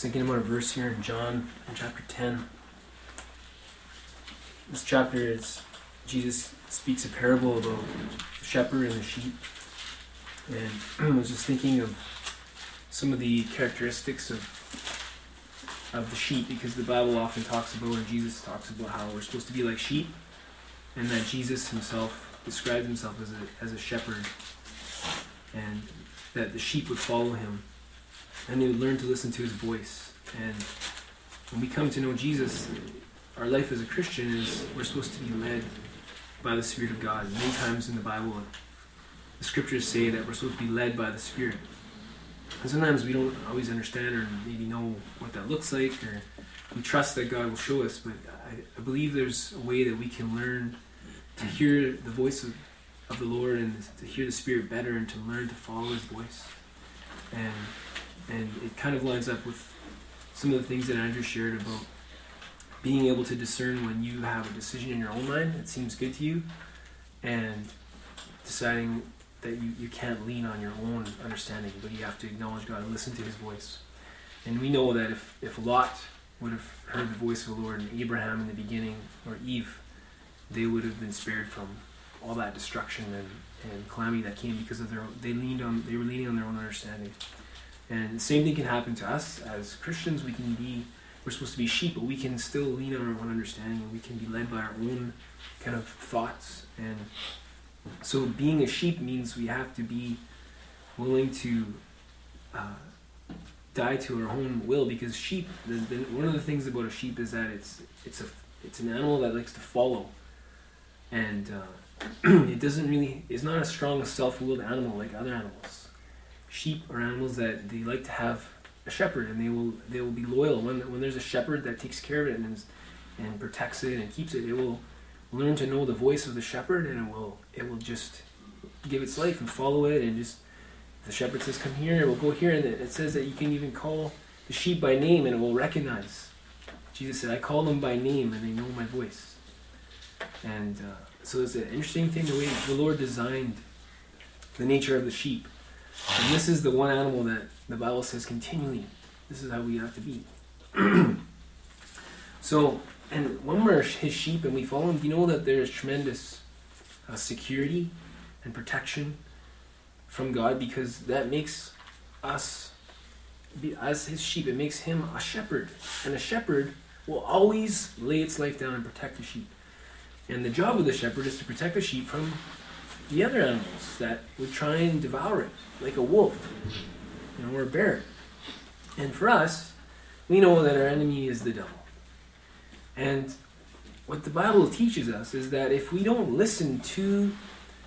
thinking about a verse here in John in chapter 10. This chapter is Jesus speaks a parable about the shepherd and the sheep. And I was just thinking of some of the characteristics of of the sheep because the Bible often talks about or Jesus talks about how we're supposed to be like sheep and that Jesus himself described himself as a as a shepherd and that the sheep would follow him and would learn to listen to his voice. And when we come to know Jesus, our life as a Christian is we're supposed to be led by the Spirit of God. Many times in the Bible, the scriptures say that we're supposed to be led by the Spirit. And sometimes we don't always understand or maybe know what that looks like, or we trust that God will show us, but I, I believe there's a way that we can learn to hear the voice of, of the Lord and to hear the Spirit better and to learn to follow His voice. And and it kind of lines up with some of the things that Andrew shared about being able to discern when you have a decision in your own mind that seems good to you and deciding that you, you can't lean on your own understanding, but you have to acknowledge God and listen to his voice. And we know that if, if Lot would have heard the voice of the Lord and Abraham in the beginning, or Eve, they would have been spared from all that destruction and, and calamity that came because of their they leaned on they were leaning on their own understanding. And the same thing can happen to us as Christians. We can be, we're supposed to be sheep, but we can still lean on our own understanding and we can be led by our own kind of thoughts. And so being a sheep means we have to be willing to uh, die to our own will because sheep, the, the, one of the things about a sheep is that it's, it's, a, it's an animal that likes to follow. And uh, it doesn't really, it's not a strong self-willed animal like other animals sheep are animals that they like to have a shepherd and they will they will be loyal. When when there's a shepherd that takes care of it and and protects it and keeps it it will learn to know the voice of the shepherd and it will it will just give its life and follow it and just the shepherd says come here it will go here and it says that you can even call the sheep by name and it will recognize. Jesus said i call them by name and they know my voice. And uh, so it's an interesting thing the way the lord designed the nature of the sheep and this is the one animal that the Bible says continually, this is how we have to be. so, and when we're his sheep and we follow him, you know that there's tremendous uh, security and protection from God because that makes us, be, as his sheep, it makes him a shepherd. And a shepherd will always lay its life down and protect the sheep. And the job of the shepherd is to protect the sheep from the other animals that would try and devour it, like a wolf, you know, or a bear. And for us, we know that our enemy is the devil. And what the Bible teaches us is that if we don't listen to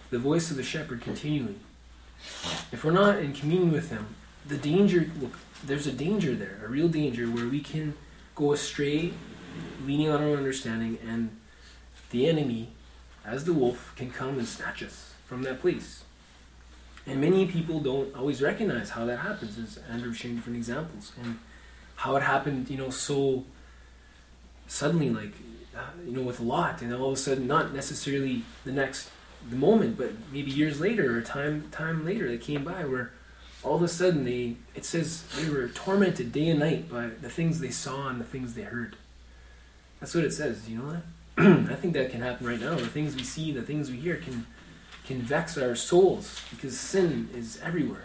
the voice of the shepherd continually, if we're not in communion with him, the danger, look, there's a danger there, a real danger where we can go astray, leaning on our understanding, and the enemy, as the wolf, can come and snatch us from that place. And many people don't always recognize how that happens, as Andrew was sharing different examples, and how it happened, you know, so suddenly, like, uh, you know, with a Lot, and all of a sudden, not necessarily the next the moment, but maybe years later or time time later, they came by where all of a sudden they it says they were tormented day and night by the things they saw and the things they heard. That's what it says. You know that? I think that can happen right now. The things we see, the things we hear, can can vex our souls because sin is everywhere.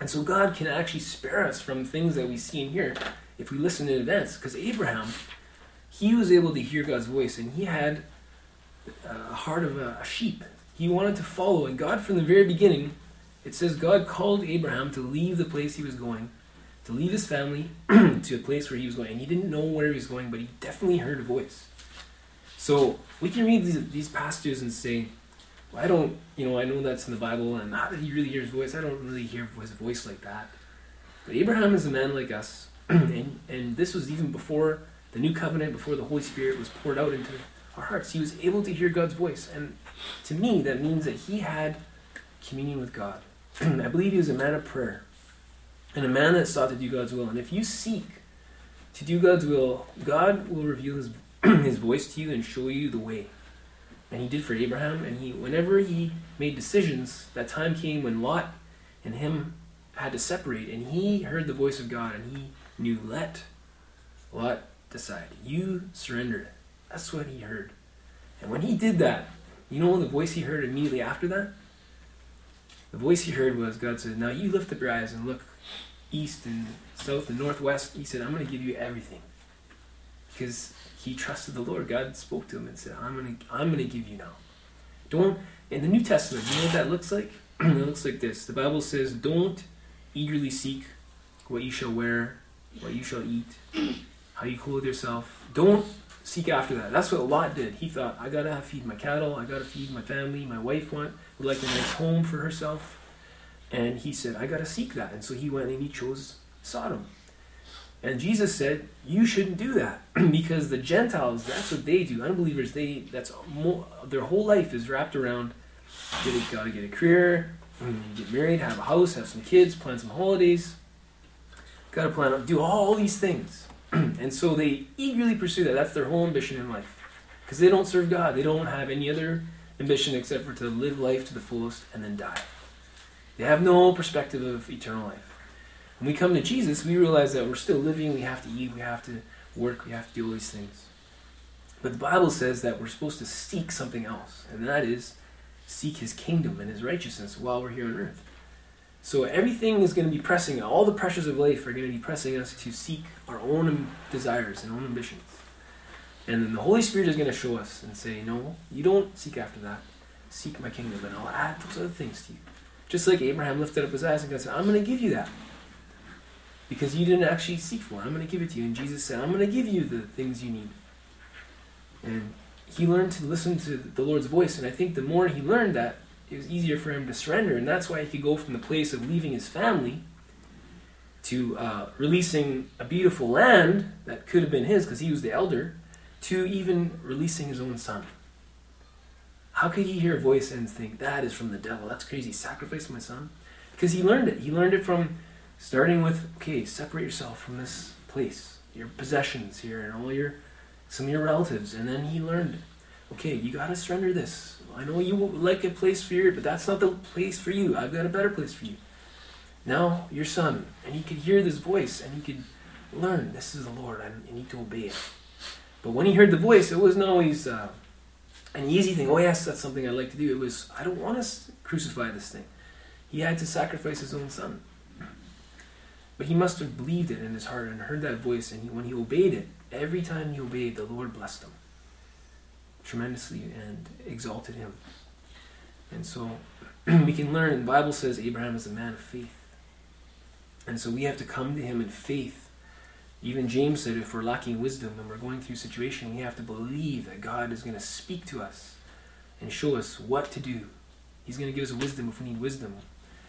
And so God can actually spare us from things that we see and hear if we listen in advance. Because Abraham, he was able to hear God's voice and he had a heart of a sheep. He wanted to follow, and God, from the very beginning, it says God called Abraham to leave the place he was going, to leave his family to a place where he was going. And he didn't know where he was going, but he definitely heard a voice. So we can read these, these passages and say, I don't, you know, I know that's in the Bible, and how did he really hear his voice? I don't really hear his voice like that. But Abraham is a man like us, and, and this was even before the new covenant, before the Holy Spirit was poured out into our hearts. He was able to hear God's voice, and to me, that means that he had communion with God. I believe he was a man of prayer, and a man that sought to do God's will. And if you seek to do God's will, God will reveal his, his voice to you and show you the way and he did for Abraham. And he, whenever he made decisions, that time came when Lot and him had to separate, and he heard the voice of God, and he knew, let Lot decide. You surrender. That's what he heard. And when he did that, you know the voice he heard immediately after that? The voice he heard was God said, Now you lift up your eyes and look east and south and northwest. He said, I'm going to give you everything. Because he trusted the Lord. God spoke to him and said, I'm to, I'm to give you now. Don't, in the New Testament, you know what that looks like? it looks like this. The Bible says, Don't eagerly seek what you shall wear, what you shall eat, how you clothe yourself. Don't seek after that. That's what Lot did. He thought, I gotta feed my cattle, I gotta feed my family, my wife want would like a nice home for herself. And he said, I gotta seek that. And so he went and he chose Sodom. And Jesus said, You shouldn't do that because the Gentiles, that's what they do. Unbelievers, they that's more, their whole life is wrapped around they gotta get a career, get married, have a house, have some kids, plan some holidays. Gotta plan, do all these things. and so they eagerly pursue that. That's their whole ambition in life. Because they don't serve God. They don't have any other ambition except for to live life to the fullest and then die. They have no perspective of eternal life. When we come to Jesus, we realize that we're still living, we have to eat, we have to work, we have to do all these things. But the Bible says that we're supposed to seek something else, and that is seek his kingdom and his righteousness while we're here on earth. So everything is going to be pressing, all the pressures of life are going to be pressing us to seek our own desires and own ambitions. And then the Holy Spirit is going to show us and say, No, you don't seek after that. Seek my kingdom, and I'll add those other things to you. Just like Abraham lifted up his eyes and God said, I'm going to give you that. Because you didn't actually seek for it. I'm going to give it to you. And Jesus said, I'm going to give you the things you need. And he learned to listen to the Lord's voice. And I think the more he learned that, it was easier for him to surrender. And that's why he could go from the place of leaving his family to uh, releasing a beautiful land that could have been his because he was the elder to even releasing his own son. How could he hear a voice and think, that is from the devil? That's crazy. Sacrifice my son? Because he learned it. He learned it from starting with, okay, separate yourself from this place, your possessions here, and all your some of your relatives, and then he learned, okay, you got to surrender this. I know you like a place for you, but that's not the place for you. I've got a better place for you. Now, your son, and he could hear this voice, and he could learn, this is the Lord, I need to obey it. But when he heard the voice, it wasn't always uh, an easy thing. Oh, yes, that's something I'd like to do. It was, I don't want to crucify this thing. He had to sacrifice his own son. But he must have believed it in his heart and heard that voice, and he, when he obeyed it, every time he obeyed, the Lord blessed him tremendously and exalted him. And so we can learn, the Bible says Abraham is a man of faith. And so we have to come to him in faith. Even James said if we're lacking wisdom and we're going through a situation, we have to believe that God is going to speak to us and show us what to do. He's going to give us wisdom if we need wisdom.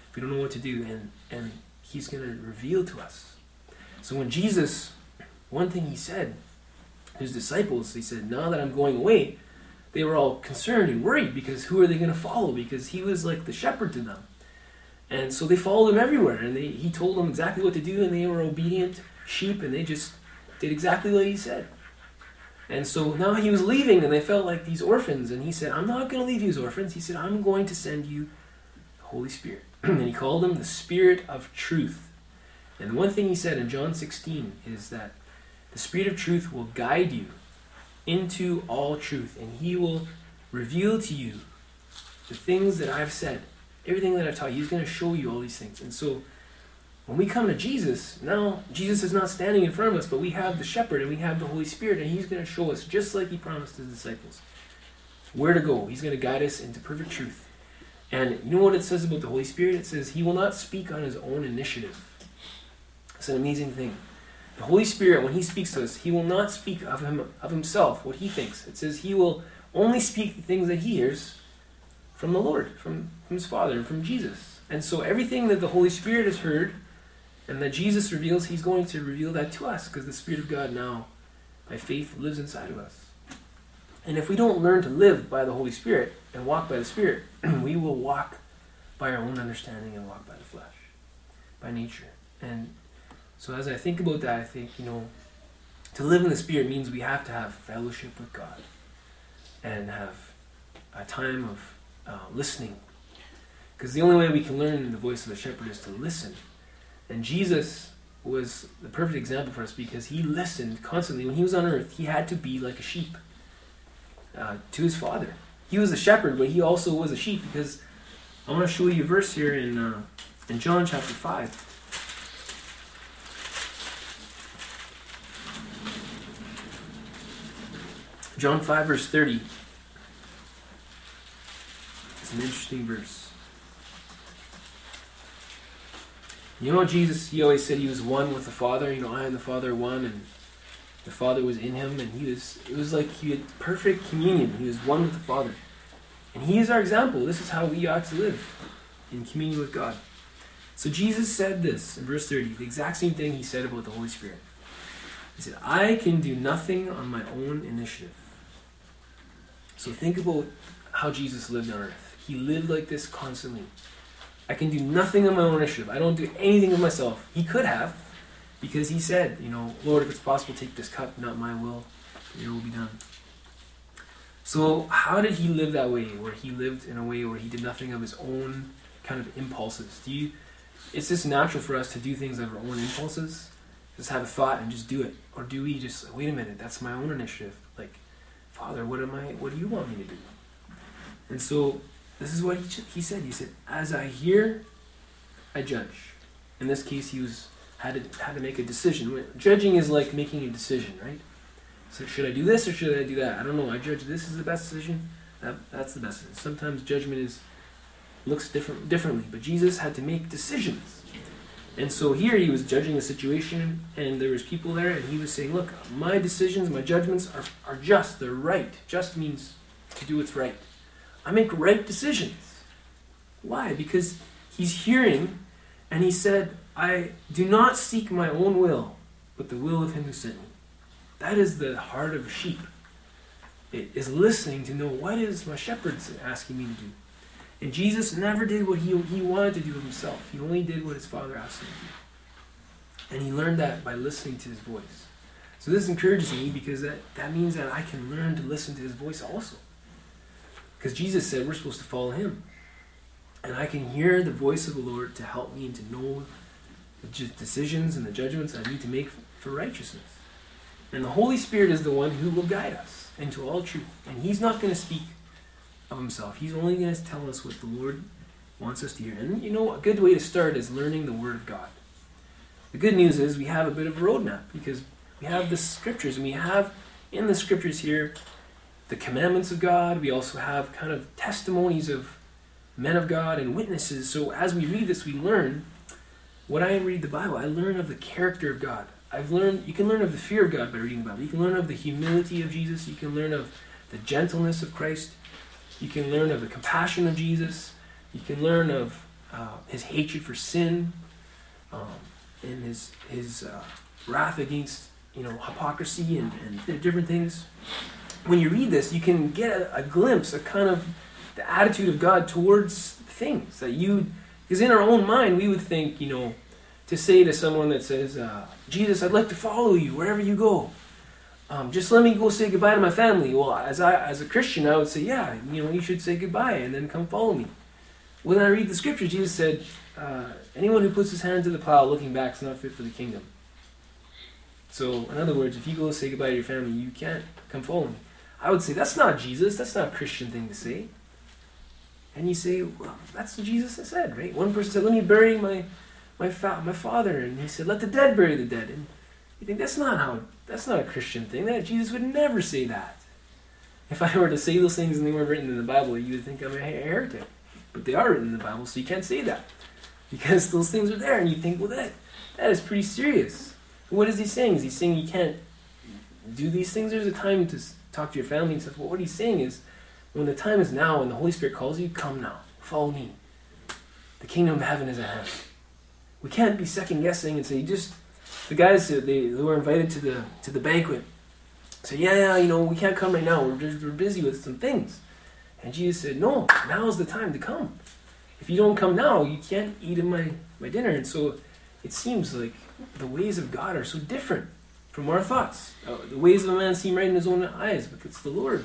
If we don't know what to do, and, and He's going to reveal to us. So when Jesus, one thing He said, to His disciples, He said, Now that I'm going away, they were all concerned and worried because who are they going to follow? Because He was like the shepherd to them. And so they followed Him everywhere, and they, He told them exactly what to do, and they were obedient sheep, and they just did exactly what He said. And so now he was leaving, and they felt like these orphans. And he said, I'm not going to leave you as orphans. He said, I'm going to send you the Holy Spirit. and he called him the Spirit of Truth. And the one thing he said in John 16 is that the Spirit of Truth will guide you into all truth, and he will reveal to you the things that I've said, everything that I've taught. He's going to show you all these things. And so when we come to Jesus, now Jesus is not standing in front of us, but we have the shepherd and we have the Holy Spirit, and He's going to show us, just like He promised His disciples, where to go. He's going to guide us into perfect truth. And you know what it says about the Holy Spirit? It says He will not speak on His own initiative. It's an amazing thing. The Holy Spirit, when He speaks to us, He will not speak of Him of Himself, what He thinks. It says He will only speak the things that He hears from the Lord, from, from His Father, and from Jesus. And so everything that the Holy Spirit has heard and that Jesus reveals, he's going to reveal that to us because the Spirit of God now, by faith, lives inside of us. And if we don't learn to live by the Holy Spirit and walk by the Spirit, we will walk by our own understanding and walk by the flesh, by nature. And so as I think about that, I think, you know, to live in the Spirit means we have to have fellowship with God and have a time of uh, listening. Because the only way we can learn the voice of the shepherd is to listen and Jesus was the perfect example for us because he listened constantly. When he was on earth, he had to be like a sheep uh, to his father. He was a shepherd, but he also was a sheep because I want to show you a verse here in, uh, in John chapter 5. John 5, verse 30. It's an interesting verse. You know, Jesus, he always said he was one with the Father. You know, I and the Father are one, and the Father was in him, and he was. It was like he had perfect communion. He was one with the Father, and he is our example. This is how we ought to live in communion with God. So Jesus said this in verse thirty, the exact same thing he said about the Holy Spirit. He said, "I can do nothing on my own initiative." So think about how Jesus lived on earth. He lived like this constantly. I can do nothing on my own initiative. I don't do anything of myself. He could have, because he said, you know, Lord, if it's possible, take this cup, not my will, your will be done. So, how did he live that way, where he lived in a way where he did nothing of his own kind of impulses? Do you? It's just natural for us to do things of our own impulses, just have a thought and just do it, or do we just wait a minute? That's my own initiative. Like, Father, what am I? What do you want me to do? And so this is what he, he said. He said, "As I hear, I judge." In this case, he was had to had to make a decision. Judging is like making a decision, right? So should I do this or should I do that? I don't know. I judge this is the best decision. That, that's the best. Sometimes judgment is looks different differently, but Jesus had to make decisions. And so here he was judging a situation, and there was people there, and he was saying, "Look, my decisions, my judgments are, are just. They're right. Just means to do what's right." I make right decisions. Why? Because he's hearing and he said, I do not seek my own will, but the will of him who sent me. That is the heart of a sheep. It is listening to know what is my shepherd asking me to do. And Jesus never did what he, he wanted to do himself. He only did what his father asked him to do. And he learned that by listening to his voice. So this encourages me because that, that means that I can learn to listen to his voice also. Because Jesus said we're supposed to follow him. And I can hear the voice of the Lord to help me and to know the decisions and the judgments I need to make for righteousness. And the Holy Spirit is the one who will guide us into all truth. And He's not going to speak of Himself, He's only going to tell us what the Lord wants us to hear. And you know, a good way to start is learning the Word of God. The good news is we have a bit of a roadmap because we have the Scriptures, and we have in the Scriptures here the commandments of God. We also have kind of testimonies of men of God and witnesses. So as we read this, we learn. When I read the Bible, I learn of the character of God. I've learned you can learn of the fear of God by reading the Bible. You can learn of the humility of Jesus. You can learn of the gentleness of Christ. You can learn of the compassion of Jesus. You can learn of uh, his hatred for sin um, and his his uh, wrath against you know hypocrisy and, and different things when you read this, you can get a, a glimpse of kind of the attitude of God towards things that you, because in our own mind, we would think, you know, to say to someone that says, uh, Jesus, I'd like to follow you wherever you go. Um, just let me go say goodbye to my family. Well, as I, as a Christian, I would say, yeah, you know, you should say goodbye and then come follow me. When I read the scripture, Jesus said, uh, anyone who puts his hand to the plow looking back is not fit for the kingdom. So, in other words, if you go say goodbye to your family, you can't come follow me. I would say, that's not Jesus. That's not a Christian thing to say. And you say, well, that's what Jesus said, right? One person said, let me bury my, my, fa- my father. And he said, let the dead bury the dead. And you think, that's not how, that's not a Christian thing. That Jesus would never say that. If I were to say those things and they weren't written in the Bible, you would think I'm a heretic. But they are written in the Bible, so you can't say that. Because those things are there, and you think, well, that, that is pretty serious. What is he saying? Is he saying you can't do these things? There's a time to talk to your family and stuff. Well, what he's saying is, when the time is now and the Holy Spirit calls you, come now, follow me. The kingdom of heaven is at hand. We can't be second guessing and say, just the guys they, they were invited to the to the banquet. Say, yeah, yeah, you know, we can't come right now. We're just, we're busy with some things. And Jesus said, no, now is the time to come. If you don't come now, you can't eat in my, my dinner. And so it seems like the ways of God are so different from our thoughts. Uh, the ways of a man seem right in his own eyes, but it's the Lord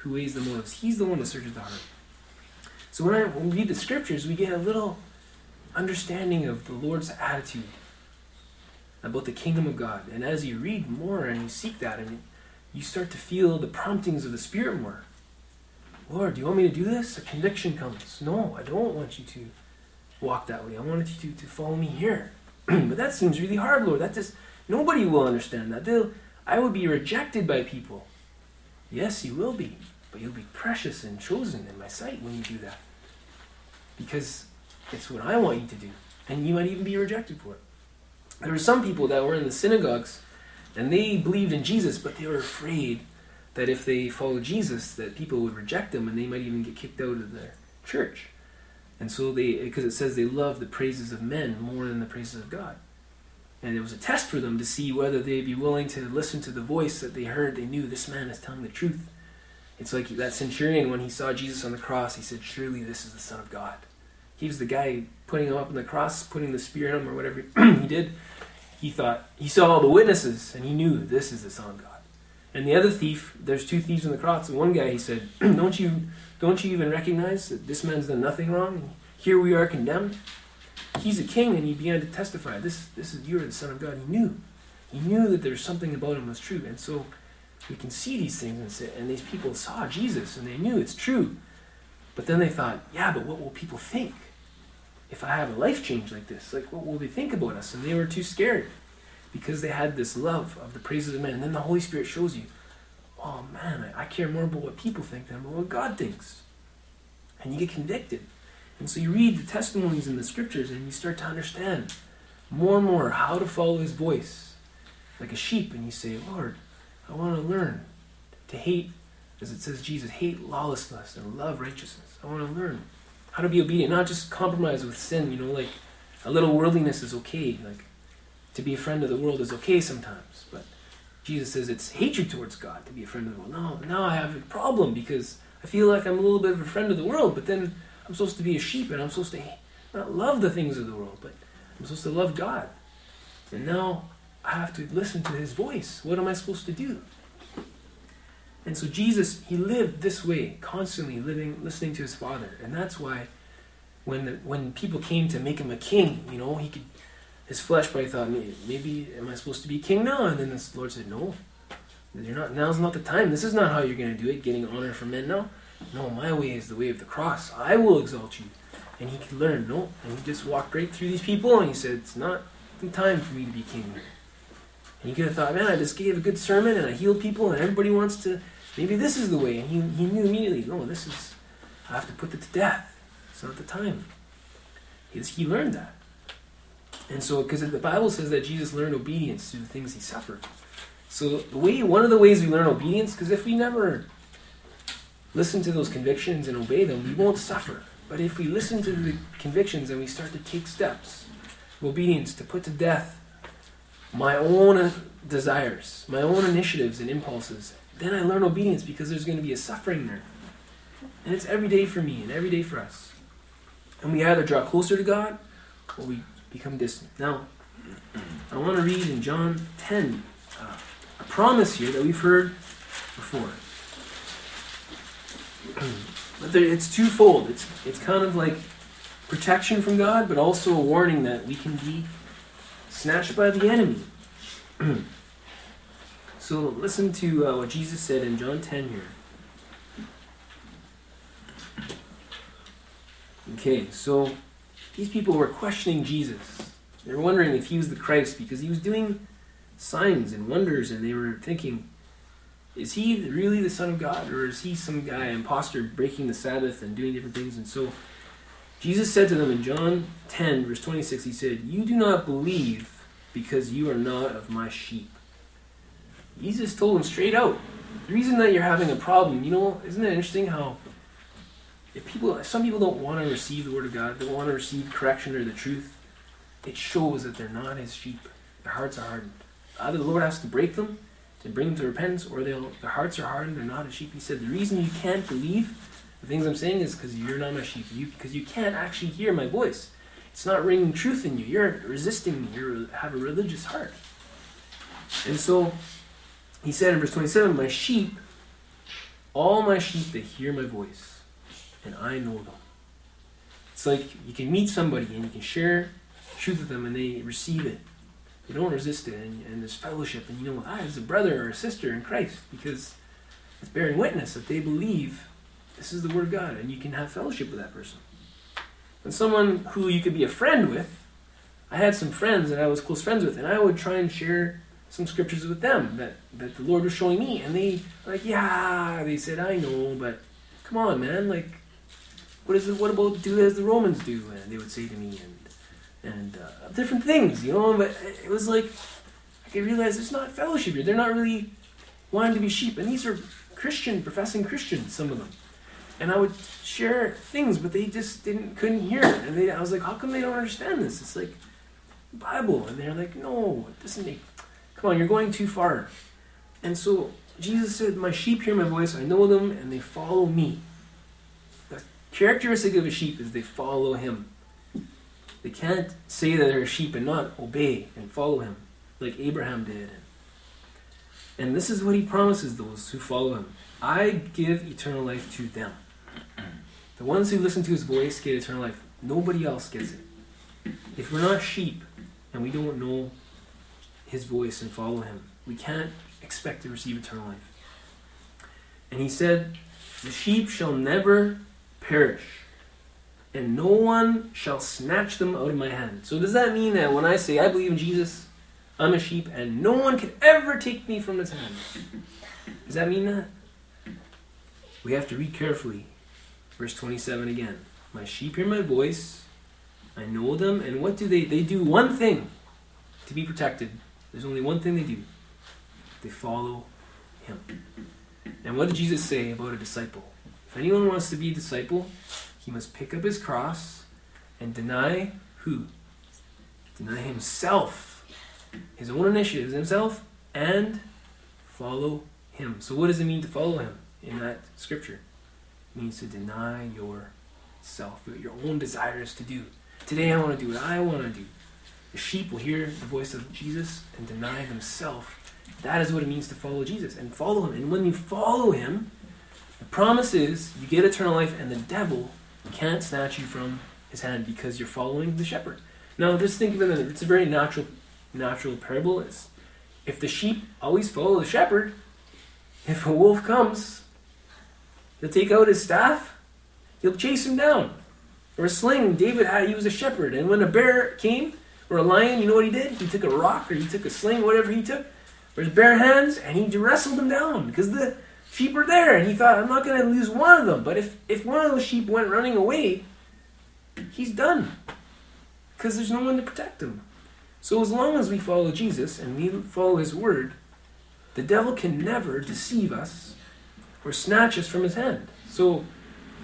who weighs the motives. He's the one that searches the heart. So when, I, when we read the scriptures, we get a little understanding of the Lord's attitude. about the kingdom of God. And as you read more and you seek that, and you start to feel the promptings of the Spirit more. Lord, do you want me to do this? A conviction comes. No, I don't want you to walk that way. I want you to, to follow me here. but that seems really hard, Lord. That just nobody will understand that. They'll, I would be rejected by people. Yes, you will be, but you'll be precious and chosen in my sight when you do that. Because it's what I want you to do. And you might even be rejected for it. There were some people that were in the synagogues and they believed in Jesus, but they were afraid that if they followed Jesus, that people would reject them and they might even get kicked out of their church. And so they, because it says they love the praises of men more than the praises of God. And it was a test for them to see whether they'd be willing to listen to the voice that they heard. They knew this man is telling the truth. It's like that centurion when he saw Jesus on the cross, he said, Surely this is the Son of God. He was the guy putting him up on the cross, putting the spear in him, or whatever he did. He thought, he saw all the witnesses, and he knew this is the Son of God. And the other thief, there's two thieves on the cross, and one guy, he said, Don't you don't you even recognize that this man's done nothing wrong? Here we are condemned. He's a king, and he began to testify. This, this is you're the Son of God. He knew, he knew that there's something about him was true, and so we can see these things and say, and these people saw Jesus, and they knew it's true. But then they thought, yeah, but what will people think if I have a life change like this? Like, what will they think about us? And they were too scared because they had this love of the praises of men. And then the Holy Spirit shows you, oh man, I, I care more about what people think than about what God thinks. And you get convicted. And so you read the testimonies in the scriptures and you start to understand more and more how to follow his voice. Like a sheep, and you say, Lord, I want to learn to hate, as it says Jesus, hate lawlessness and love righteousness. I want to learn how to be obedient, not just compromise with sin, you know, like a little worldliness is okay. Like to be a friend of the world is okay sometimes, but Jesus says it's hatred towards God to be a friend of the world. No, now I have a problem because I feel like I'm a little bit of a friend of the world, but then I'm supposed to be a sheep and I'm supposed to not love the things of the world, but I'm supposed to love God. And now I have to listen to his voice. What am I supposed to do? And so Jesus, he lived this way, constantly living, listening to his Father. And that's why when the, when people came to make him a king, you know, he could his flesh probably thought, maybe am I supposed to be king now? And then the Lord said, No, you're not. Now's not the time. This is not how you're going to do it. Getting honor from men. No, no. My way is the way of the cross. I will exalt you. And he could learn. No, and he just walked right through these people, and he said, It's not the time for me to be king. And he could have thought, Man, I just gave a good sermon and I healed people, and everybody wants to. Maybe this is the way. And he, he knew immediately, No, this is. I have to put it to death. It's not the time. He, he learned that. And so, because the Bible says that Jesus learned obedience through the things he suffered. So, the way one of the ways we learn obedience, because if we never listen to those convictions and obey them, we won't suffer. But if we listen to the convictions and we start to take steps obedience to put to death my own desires, my own initiatives and impulses, then I learn obedience because there's going to be a suffering there. And it's every day for me and every day for us. And we either draw closer to God or we become distant. Now, I want to read in John 10 uh, a promise here that we've heard before. but there, it's twofold. It's, it's kind of like protection from God, but also a warning that we can be snatched by the enemy. so listen to uh, what Jesus said in John 10 here. Okay, so these people were questioning Jesus. They were wondering if he was the Christ because he was doing signs and wonders, and they were thinking, is he really the Son of God, or is he some guy, impostor, breaking the Sabbath and doing different things? And so Jesus said to them in John 10, verse 26, he said, You do not believe because you are not of my sheep. Jesus told them straight out, the reason that you're having a problem, you know, isn't it interesting how if people, some people don't want to receive the word of God, they don't want to receive correction or the truth, it shows that they're not His sheep. Their hearts are hardened. Either the Lord has to break them to bring them to repentance, or they'll, their hearts are hardened. They're not His sheep. He said, the reason you can't believe the things I'm saying is because you're not my sheep. You because you can't actually hear my voice. It's not ringing truth in you. You're resisting me. You have a religious heart. And so he said in verse 27, My sheep, all my sheep, they hear my voice and I know them. It's like you can meet somebody and you can share truth with them and they receive it. They don't resist it, and, and there's fellowship, and you know, ah, as a brother or a sister in Christ, because it's bearing witness that they believe this is the Word of God, and you can have fellowship with that person. And someone who you could be a friend with, I had some friends that I was close friends with, and I would try and share some scriptures with them that, that the Lord was showing me, and they like, yeah, they said, I know, but come on, man, like, what is it? What about do as the Romans do? And they would say to me, and and uh, different things, you know. But it was like I could realize there's not fellowship here. They're not really wanting to be sheep, and these are Christian, professing Christians, some of them. And I would share things, but they just didn't couldn't hear it. And they, I was like, how come they don't understand this? It's like Bible, and they're like, no, it doesn't make. Come on, you're going too far. And so Jesus said, My sheep hear my voice, I know them, and they follow me. The characteristic of a sheep is they follow him. They can't say that they're a sheep and not obey and follow him, like Abraham did. And this is what he promises those who follow him I give eternal life to them. The ones who listen to his voice get eternal life. Nobody else gets it. If we're not sheep and we don't know his voice and follow him. We can't expect to receive eternal life. And he said, The sheep shall never perish, and no one shall snatch them out of my hand. So, does that mean that when I say I believe in Jesus, I'm a sheep, and no one can ever take me from his hand? Does that mean that? We have to read carefully. Verse 27 again. My sheep hear my voice, I know them, and what do they? They do one thing to be protected there's only one thing they do they follow him. And what did Jesus say about a disciple? If anyone wants to be a disciple, he must pick up his cross and deny who? Deny himself, his own initiatives, himself, and follow him. So, what does it mean to follow him in that scripture? Means to deny yourself, your own desires to do. Today, I want to do what I want to do. The sheep will hear the voice of Jesus and deny themselves. That is what it means to follow Jesus and follow him. And when you follow him, the promise is you get eternal life, and the devil can't snatch you from his hand because you're following the shepherd. Now, just think of it. It's a very natural, natural parable. It's, if the sheep always follow the shepherd, if a wolf comes, he'll take out his staff, he'll chase him down. Or a sling. David had he was a shepherd, and when a bear came, or a lion, you know what he did? He took a rock or he took a sling, whatever he took, or his bare hands, and he wrestled them down because the sheep were there. And he thought, I'm not going to lose one of them. But if, if one of those sheep went running away, he's done because there's no one to protect him. So as long as we follow Jesus and we follow his word, the devil can never deceive us or snatch us from his hand. So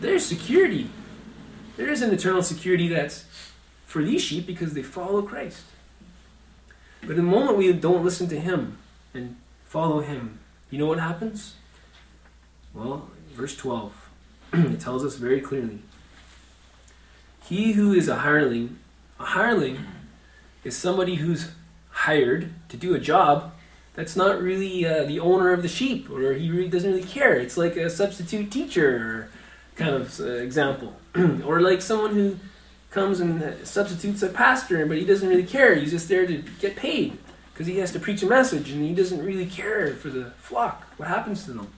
there's security. There is an eternal security that's for these sheep because they follow Christ. But the moment we don't listen to Him and follow Him, you know what happens? Well, verse 12, it tells us very clearly He who is a hireling, a hireling is somebody who's hired to do a job that's not really uh, the owner of the sheep, or he really doesn't really care. It's like a substitute teacher kind of uh, example, or like someone who comes and substitutes a pastor, but he doesn't really care. He's just there to get paid because he has to preach a message and he doesn't really care for the flock. What happens to them?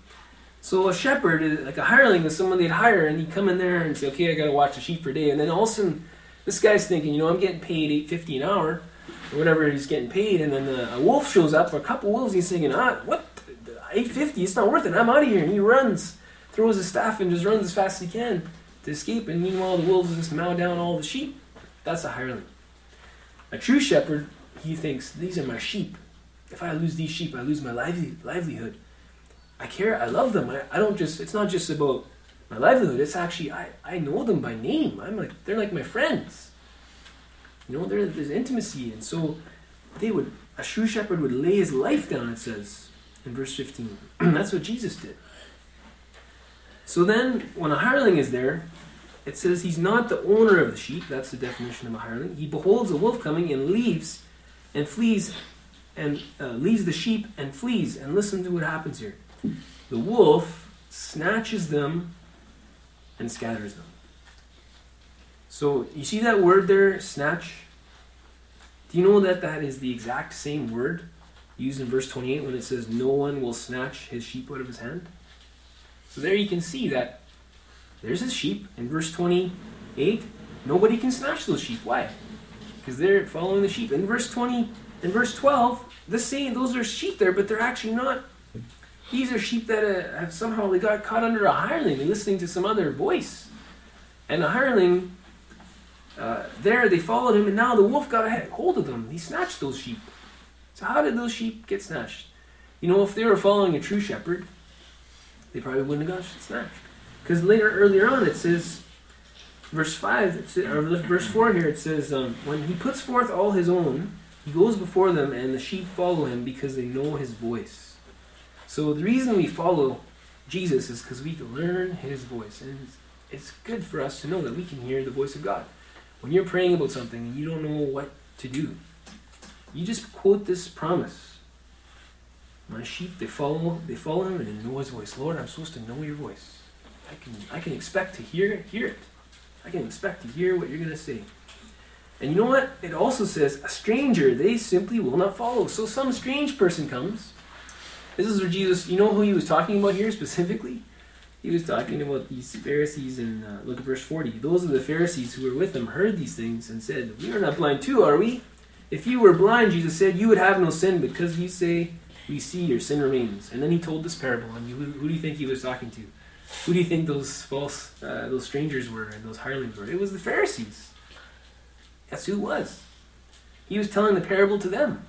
So a shepherd, like a hireling, is someone they'd hire and he'd come in there and say, "Okay, I got to watch the sheep for a day," and then all of a sudden, this guy's thinking, you know, I'm getting paid eight fifty an hour, whatever he's getting paid, and then the, a wolf shows up, or a couple wolves, he's thinking, ah, what, eight fifty? It's not worth it. I'm out of here, and he runs, throws his staff, and just runs as fast as he can to escape, and meanwhile the wolves just mow down all the sheep. That's a hireling. A true shepherd, he thinks, these are my sheep. If I lose these sheep, I lose my livelihood. I care, I love them. I, I don't just, it's not just about my livelihood, it's actually, I, I know them by name. I'm like, they're like my friends. You know, there's intimacy. And so they would, a true shepherd would lay his life down, it says in verse 15. That's what Jesus did. So then, when a hireling is there, it says he's not the owner of the sheep. That's the definition of a hireling. He beholds a wolf coming and leaves and flees and uh, leaves the sheep and flees. And listen to what happens here. The wolf snatches them and scatters them. So you see that word there, snatch? Do you know that that is the exact same word used in verse 28 when it says, No one will snatch his sheep out of his hand? So there you can see that there's his sheep in verse 28. Nobody can snatch those sheep. Why? Because they're following the sheep. In verse 20, in verse 12, the same, those are sheep there, but they're actually not. These are sheep that uh, have somehow they got caught under a hireling, and listening to some other voice. And the hireling, uh, there they followed him, and now the wolf got a hold of them. He snatched those sheep. So how did those sheep get snatched? You know, if they were following a true shepherd, they probably wouldn't have got snatched. Because later, earlier on, it says, verse five, or verse four here, it says, um, when he puts forth all his own, he goes before them, and the sheep follow him because they know his voice. So the reason we follow Jesus is because we can learn his voice, and it's good for us to know that we can hear the voice of God. When you're praying about something and you don't know what to do, you just quote this promise. My sheep, they follow, they follow him and they know his voice. Lord, I'm supposed to know your voice. I can, I can expect to hear, hear it. I can expect to hear what you're going to say. And you know what? It also says, a stranger they simply will not follow. So some strange person comes. This is where Jesus, you know who he was talking about here specifically? He was talking about these Pharisees in, uh, look at verse 40. Those of the Pharisees who were with him heard these things and said, We are not blind too, are we? If you were blind, Jesus said, you would have no sin because you say, We see your sin remains. And then he told this parable. And who, who do you think he was talking to? Who do you think those false, uh, those strangers were and those hirelings were? It was the Pharisees. That's who it was. He was telling the parable to them.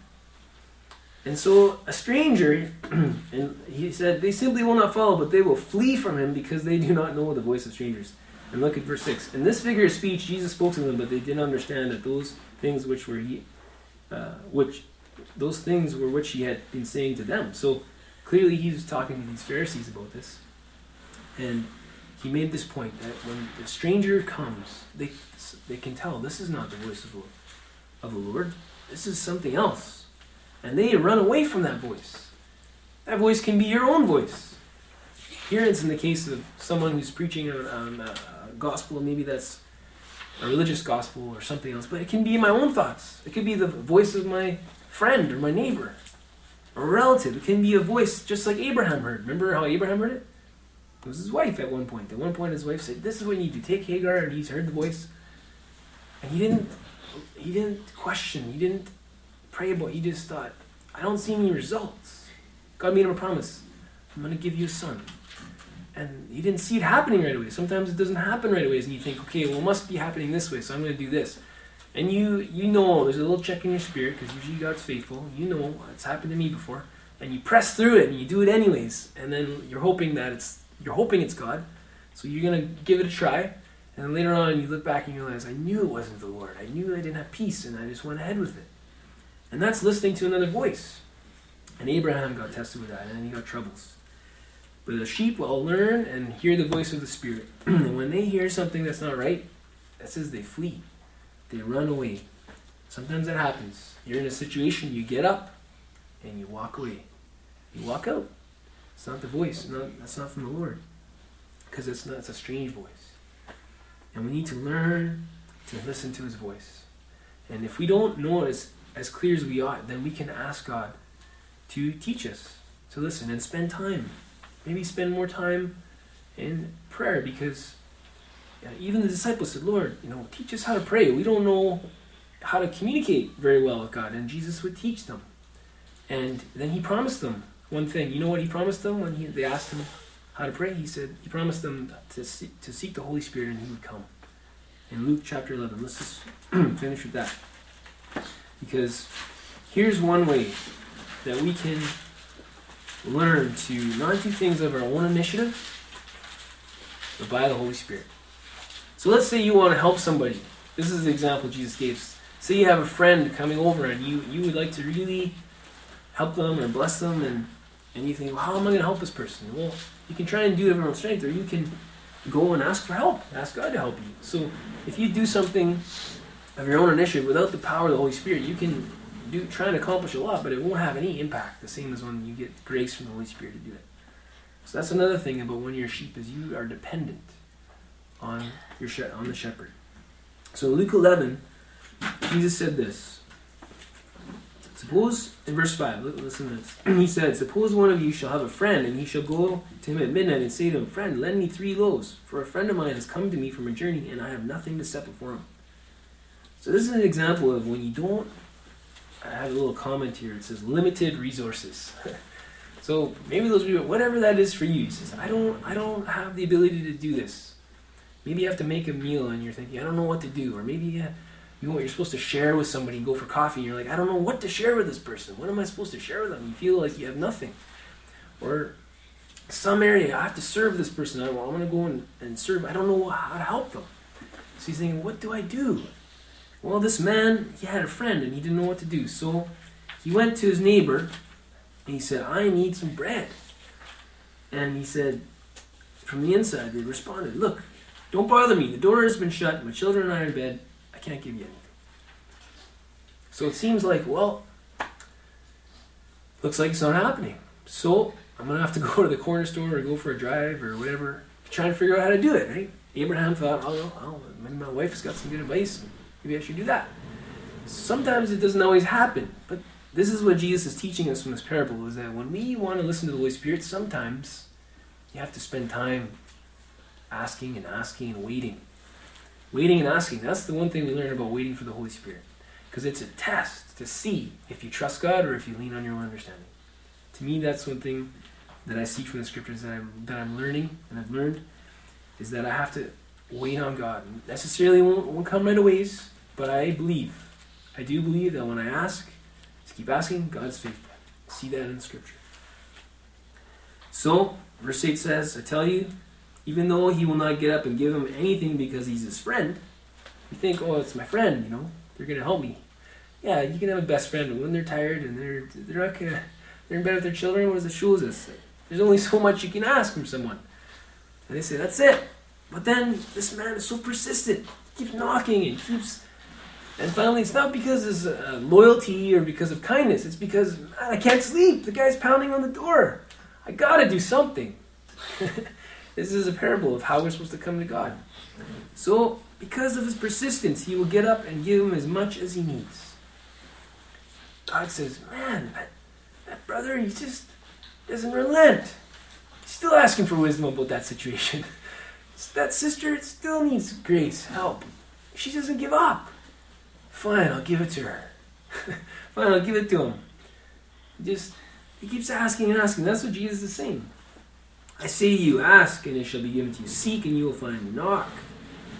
And so a stranger, and he said, they simply will not follow, but they will flee from him because they do not know the voice of strangers. And look at verse 6. In this figure of speech, Jesus spoke to them, but they didn't understand that those things which were he, uh, which those things were which he had been saying to them. So clearly he was talking to these Pharisees about this. And he made this point that when the stranger comes, they, they can tell this is not the voice of of the Lord. This is something else. And they run away from that voice. That voice can be your own voice. Here it's in the case of someone who's preaching a, a, a gospel, maybe that's a religious gospel or something else, but it can be my own thoughts. It could be the voice of my friend or my neighbor or relative. It can be a voice just like Abraham heard. Remember how Abraham heard it? It was his wife at one point. At one point, his wife said, "This is what you need to take Hagar," and he's heard the voice, and he didn't. He didn't question. He didn't pray. It. He just thought, "I don't see any results." God made him a promise. I'm going to give you a son. And he didn't see it happening right away. Sometimes it doesn't happen right away, and you think, okay, well, it must be happening this way, so I'm going to do this. And you you know there's a little check in your spirit because usually God's faithful. You know it's happened to me before, and you press through it and you do it anyways, and then you're hoping that it's you're hoping it's God, so you're gonna give it a try, and later on you look back and you realize I knew it wasn't the Lord. I knew I didn't have peace, and I just went ahead with it. And that's listening to another voice. And Abraham got tested with that, and he got troubles. But the sheep will learn and hear the voice of the Spirit. and when they hear something that's not right, that says they flee. They run away. Sometimes that happens. You're in a situation, you get up and you walk away. You walk out. It's not the voice. Not, that's not from the Lord. Because it's not. It's a strange voice. And we need to learn to listen to His voice. And if we don't know as, clear as we ought, then we can ask God to teach us to listen and spend time. Maybe spend more time in prayer because even the disciples said, Lord, you know, teach us how to pray. We don't know how to communicate very well with God. And Jesus would teach them. And then he promised them one thing. You know what he promised them when he, they asked him how to pray? He said he promised them to seek, to seek the Holy Spirit and he would come. In Luke chapter 11. Let's just finish with that. Because here's one way that we can learn to not do things of our own initiative, but by the Holy Spirit. So let's say you want to help somebody. This is the example Jesus gave. Say you have a friend coming over and you, you would like to really help them or bless them and and you think, well, how am I going to help this person? Well, you can try and do it of your own strength, or you can go and ask for help. Ask God to help you. So if you do something of your own initiative without the power of the Holy Spirit, you can do try and accomplish a lot, but it won't have any impact. The same as when you get grace from the Holy Spirit to do it. So that's another thing about when you're sheep is you are dependent on your on the shepherd. So Luke 11, Jesus said this. Suppose, in verse 5, listen to this. He said, Suppose one of you shall have a friend, and he shall go to him at midnight and say to him, Friend, lend me three loaves, for a friend of mine has come to me from a journey, and I have nothing to set before him. So, this is an example of when you don't. I have a little comment here. It says limited resources. so maybe those people, whatever that is for you, he says, I don't, I don't have the ability to do this. Maybe you have to make a meal, and you're thinking, I don't know what to do, or maybe you you know, you're supposed to share with somebody and go for coffee, and you're like, I don't know what to share with this person. What am I supposed to share with them? You feel like you have nothing. Or some area, I have to serve this person. I, am going to go and, and serve. I don't know how to help them. So he's thinking, what do I do? Well, this man, he had a friend and he didn't know what to do. So he went to his neighbor and he said, I need some bread. And he said, from the inside, they responded, Look, don't bother me. The door has been shut. My children and I are in bed. I can't give you anything. So it seems like, well, looks like it's not happening. So I'm going to have to go to the corner store or go for a drive or whatever, trying to figure out how to do it, right? Abraham thought, oh, well, maybe my wife has got some good advice. Maybe I should do that. Sometimes it doesn't always happen, but this is what Jesus is teaching us from this parable is that when we want to listen to the Holy Spirit, sometimes you have to spend time asking and asking and waiting. Waiting and asking. That's the one thing we learn about waiting for the Holy Spirit. Because it's a test to see if you trust God or if you lean on your own understanding. To me, that's one thing that I see from the scriptures that I'm, that I'm learning and I've learned is that I have to wait on God. Necessarily won't, won't come right away, but I believe. I do believe that when I ask, just keep asking, God's faithful. See that in scripture. So, verse 8 says, I tell you, even though he will not get up and give him anything because he's his friend, you think, oh, it's my friend, you know, they're gonna help me. Yeah, you can have a best friend, but when they're tired and they're they're not gonna, they're in bed with their children, what does the shows us? There's only so much you can ask from someone. And they say, that's it. But then this man is so persistent. He keeps knocking and keeps. And finally, it's not because of uh, loyalty or because of kindness. It's because, man, I can't sleep. The guy's pounding on the door. I gotta do something. This is a parable of how we're supposed to come to God. So, because of his persistence, he will get up and give him as much as he needs. God says, Man, that, that brother, he just doesn't relent. He's still asking for wisdom about that situation. that sister still needs grace, help. She doesn't give up. Fine, I'll give it to her. Fine, I'll give it to him. Just he keeps asking and asking. That's what Jesus is saying. I say to you, ask and it shall be given to you. Seek and you will find. Knock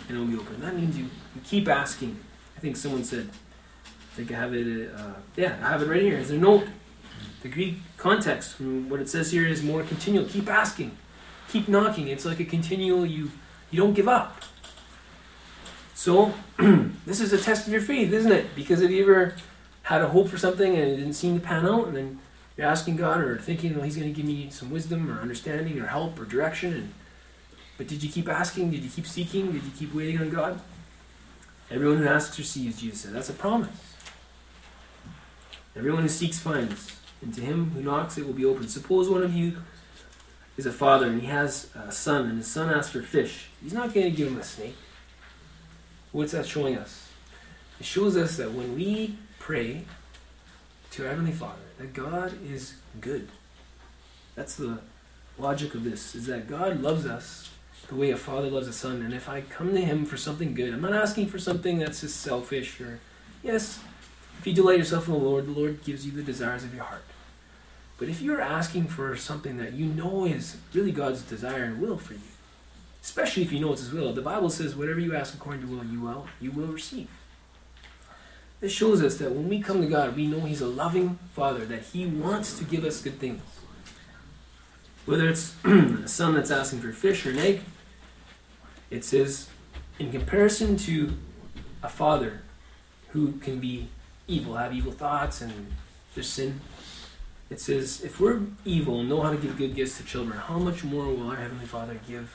and it will be open. That means you, you keep asking. I think someone said, I think I have it, uh, yeah, I have it right here. Is there note? The Greek context from what it says here is more continual. Keep asking. Keep knocking. It's like a continual, you, you don't give up. So, this is a test of your faith, isn't it? Because have you ever had a hope for something and it didn't seem to pan out, and then you're asking God or thinking, well, He's going to give me some wisdom or understanding or help or direction. And but did you keep asking? Did you keep seeking? Did you keep waiting on God? Everyone who asks receives, Jesus said. That's a promise. Everyone who seeks finds, and to him who knocks it will be opened. Suppose one of you is a father and he has a son, and his son asks for fish. He's not going to give him a snake. What's that showing us? It shows us that when we pray to our Heavenly Father, that God is good. That's the logic of this, is that God loves us the way a father loves a son. And if I come to him for something good, I'm not asking for something that's just selfish or, yes, if you delight yourself in the Lord, the Lord gives you the desires of your heart. But if you're asking for something that you know is really God's desire and will for you, especially if you know it's His will, the Bible says, whatever you ask according to will, you will, you will receive. This shows us that when we come to God, we know He's a loving Father, that He wants to give us good things. Whether it's a son that's asking for fish or an egg, it says, in comparison to a father who can be evil, have evil thoughts, and there's sin, it says, if we're evil and know how to give good gifts to children, how much more will our Heavenly Father give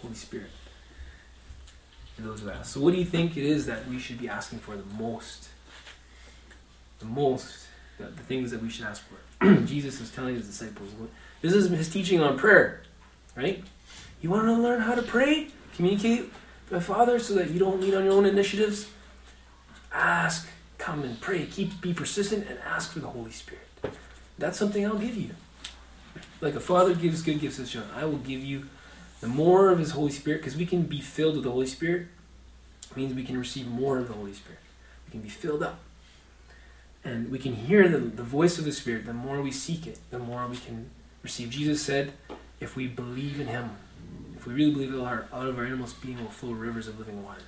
Holy Spirit? To those who ask. So, what do you think it is that we should be asking for the most? The most, the, the things that we should ask for. Jesus is telling his disciples. This is his teaching on prayer, right? You want to learn how to pray? Communicate with Father so that you don't lean on your own initiatives? Ask come and pray. Keep be persistent and ask for the Holy Spirit. That's something I'll give you. Like a father gives good gifts to his children, I will give you the more of his Holy Spirit, because we can be filled with the Holy Spirit, means we can receive more of the Holy Spirit. We can be filled up. And we can hear the, the voice of the Spirit. The more we seek it, the more we can receive. Jesus said, if we believe in him, if we really believe in our out of our innermost being will flow rivers of living water.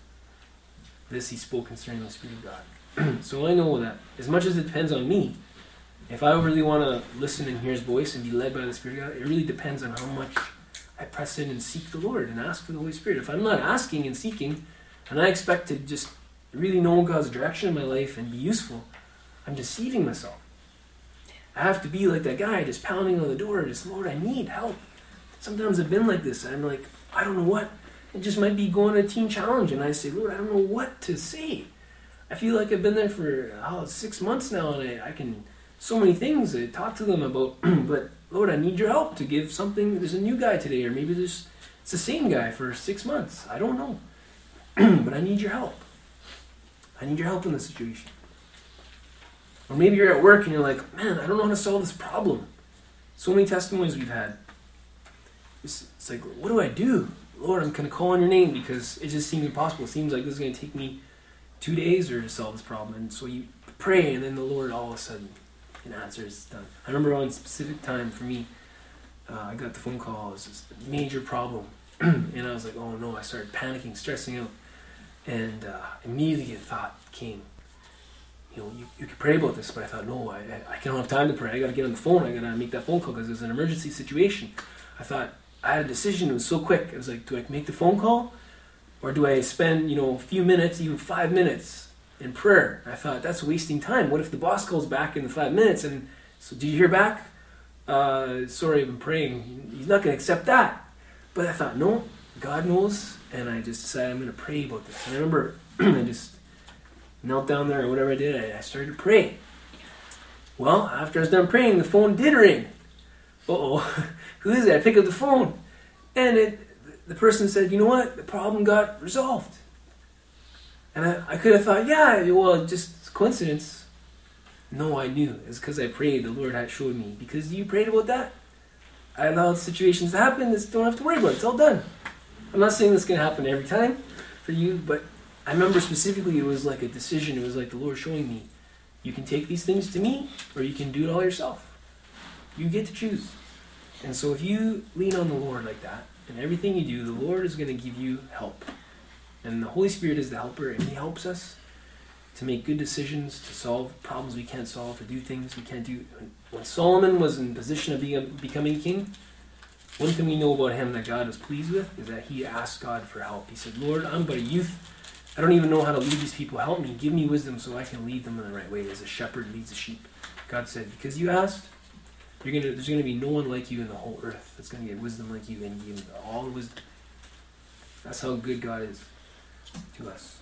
This he spoke concerning the Spirit of God. so I know that as much as it depends on me, if I really want to listen and hear his voice and be led by the Spirit of God, it really depends on how much I press in and seek the Lord and ask for the Holy Spirit. If I'm not asking and seeking, and I expect to just really know God's direction in my life and be useful, I'm deceiving myself. I have to be like that guy just pounding on the door, just, Lord, I need help. Sometimes I've been like this. I'm like, I don't know what. It just might be going to a teen challenge, and I say, Lord, I don't know what to say. I feel like I've been there for oh, six months now, and I, I can so many things to talk to them about. but Lord, I need your help to give something. There's a new guy today, or maybe there's it's the same guy for six months. I don't know, but I need your help. I need your help in this situation. Or maybe you're at work and you're like, man, I don't know how to solve this problem. So many testimonies we've had. It's, it's like, what do I do? Lord, I'm going to call on your name because it just seems impossible. It seems like this is going to take me two days or to solve this problem. And so you pray, and then the Lord all of a sudden an answer is done. I remember on a specific time for me, uh, I got the phone call. It was this major problem. and I was like, oh no, I started panicking, stressing out. And uh, immediately a thought came you know, you, you could pray about this, but I thought, no, I, I, don't have time to pray. I got to get on the phone. I got to make that phone call because it's an emergency situation. I thought, I had a decision. It was so quick. I was like, do I make the phone call? Or do I spend, you know, a few minutes, even five minutes in prayer? I thought, that's wasting time. What if the boss calls back in five minutes and, so do you hear back? Uh, sorry, I've been praying. He's not going to accept that. But I thought, no, God knows. And I just decided I'm going to pray about this. And I remember I just knelt down there or whatever I did, I, I started to pray. Well, after I was done praying, the phone did ring. Uh oh, who is it? I pick up the phone, and it, the person said, "You know what? The problem got resolved." And I, I could have thought, "Yeah, well, just coincidence." No, I knew. It's because I prayed. The Lord had showed me. Because you prayed about that, I allowed situations to happen. that don't have to worry about it. It's all done. I'm not saying this can happen every time for you, but I remember specifically it was like a decision. It was like the Lord showing me, you can take these things to me, or you can do it all yourself. You get to choose. And so if you lean on the Lord like that, and everything you do, the Lord is going to give you help. And the Holy Spirit is the helper, and He helps us to make good decisions, to solve problems we can't solve, to do things we can't do. When Solomon was in position of being becoming king, one thing we know about him that God was pleased with is that he asked God for help. He said, Lord, I'm but a youth I don't even know how to lead these people. Help me. Give me wisdom so I can lead them in the right way as a shepherd leads a sheep. God said, because you asked, gonna, there's going to be no one like you in the whole earth that's going to get wisdom like you and give all the wisdom. That's how good God is to us.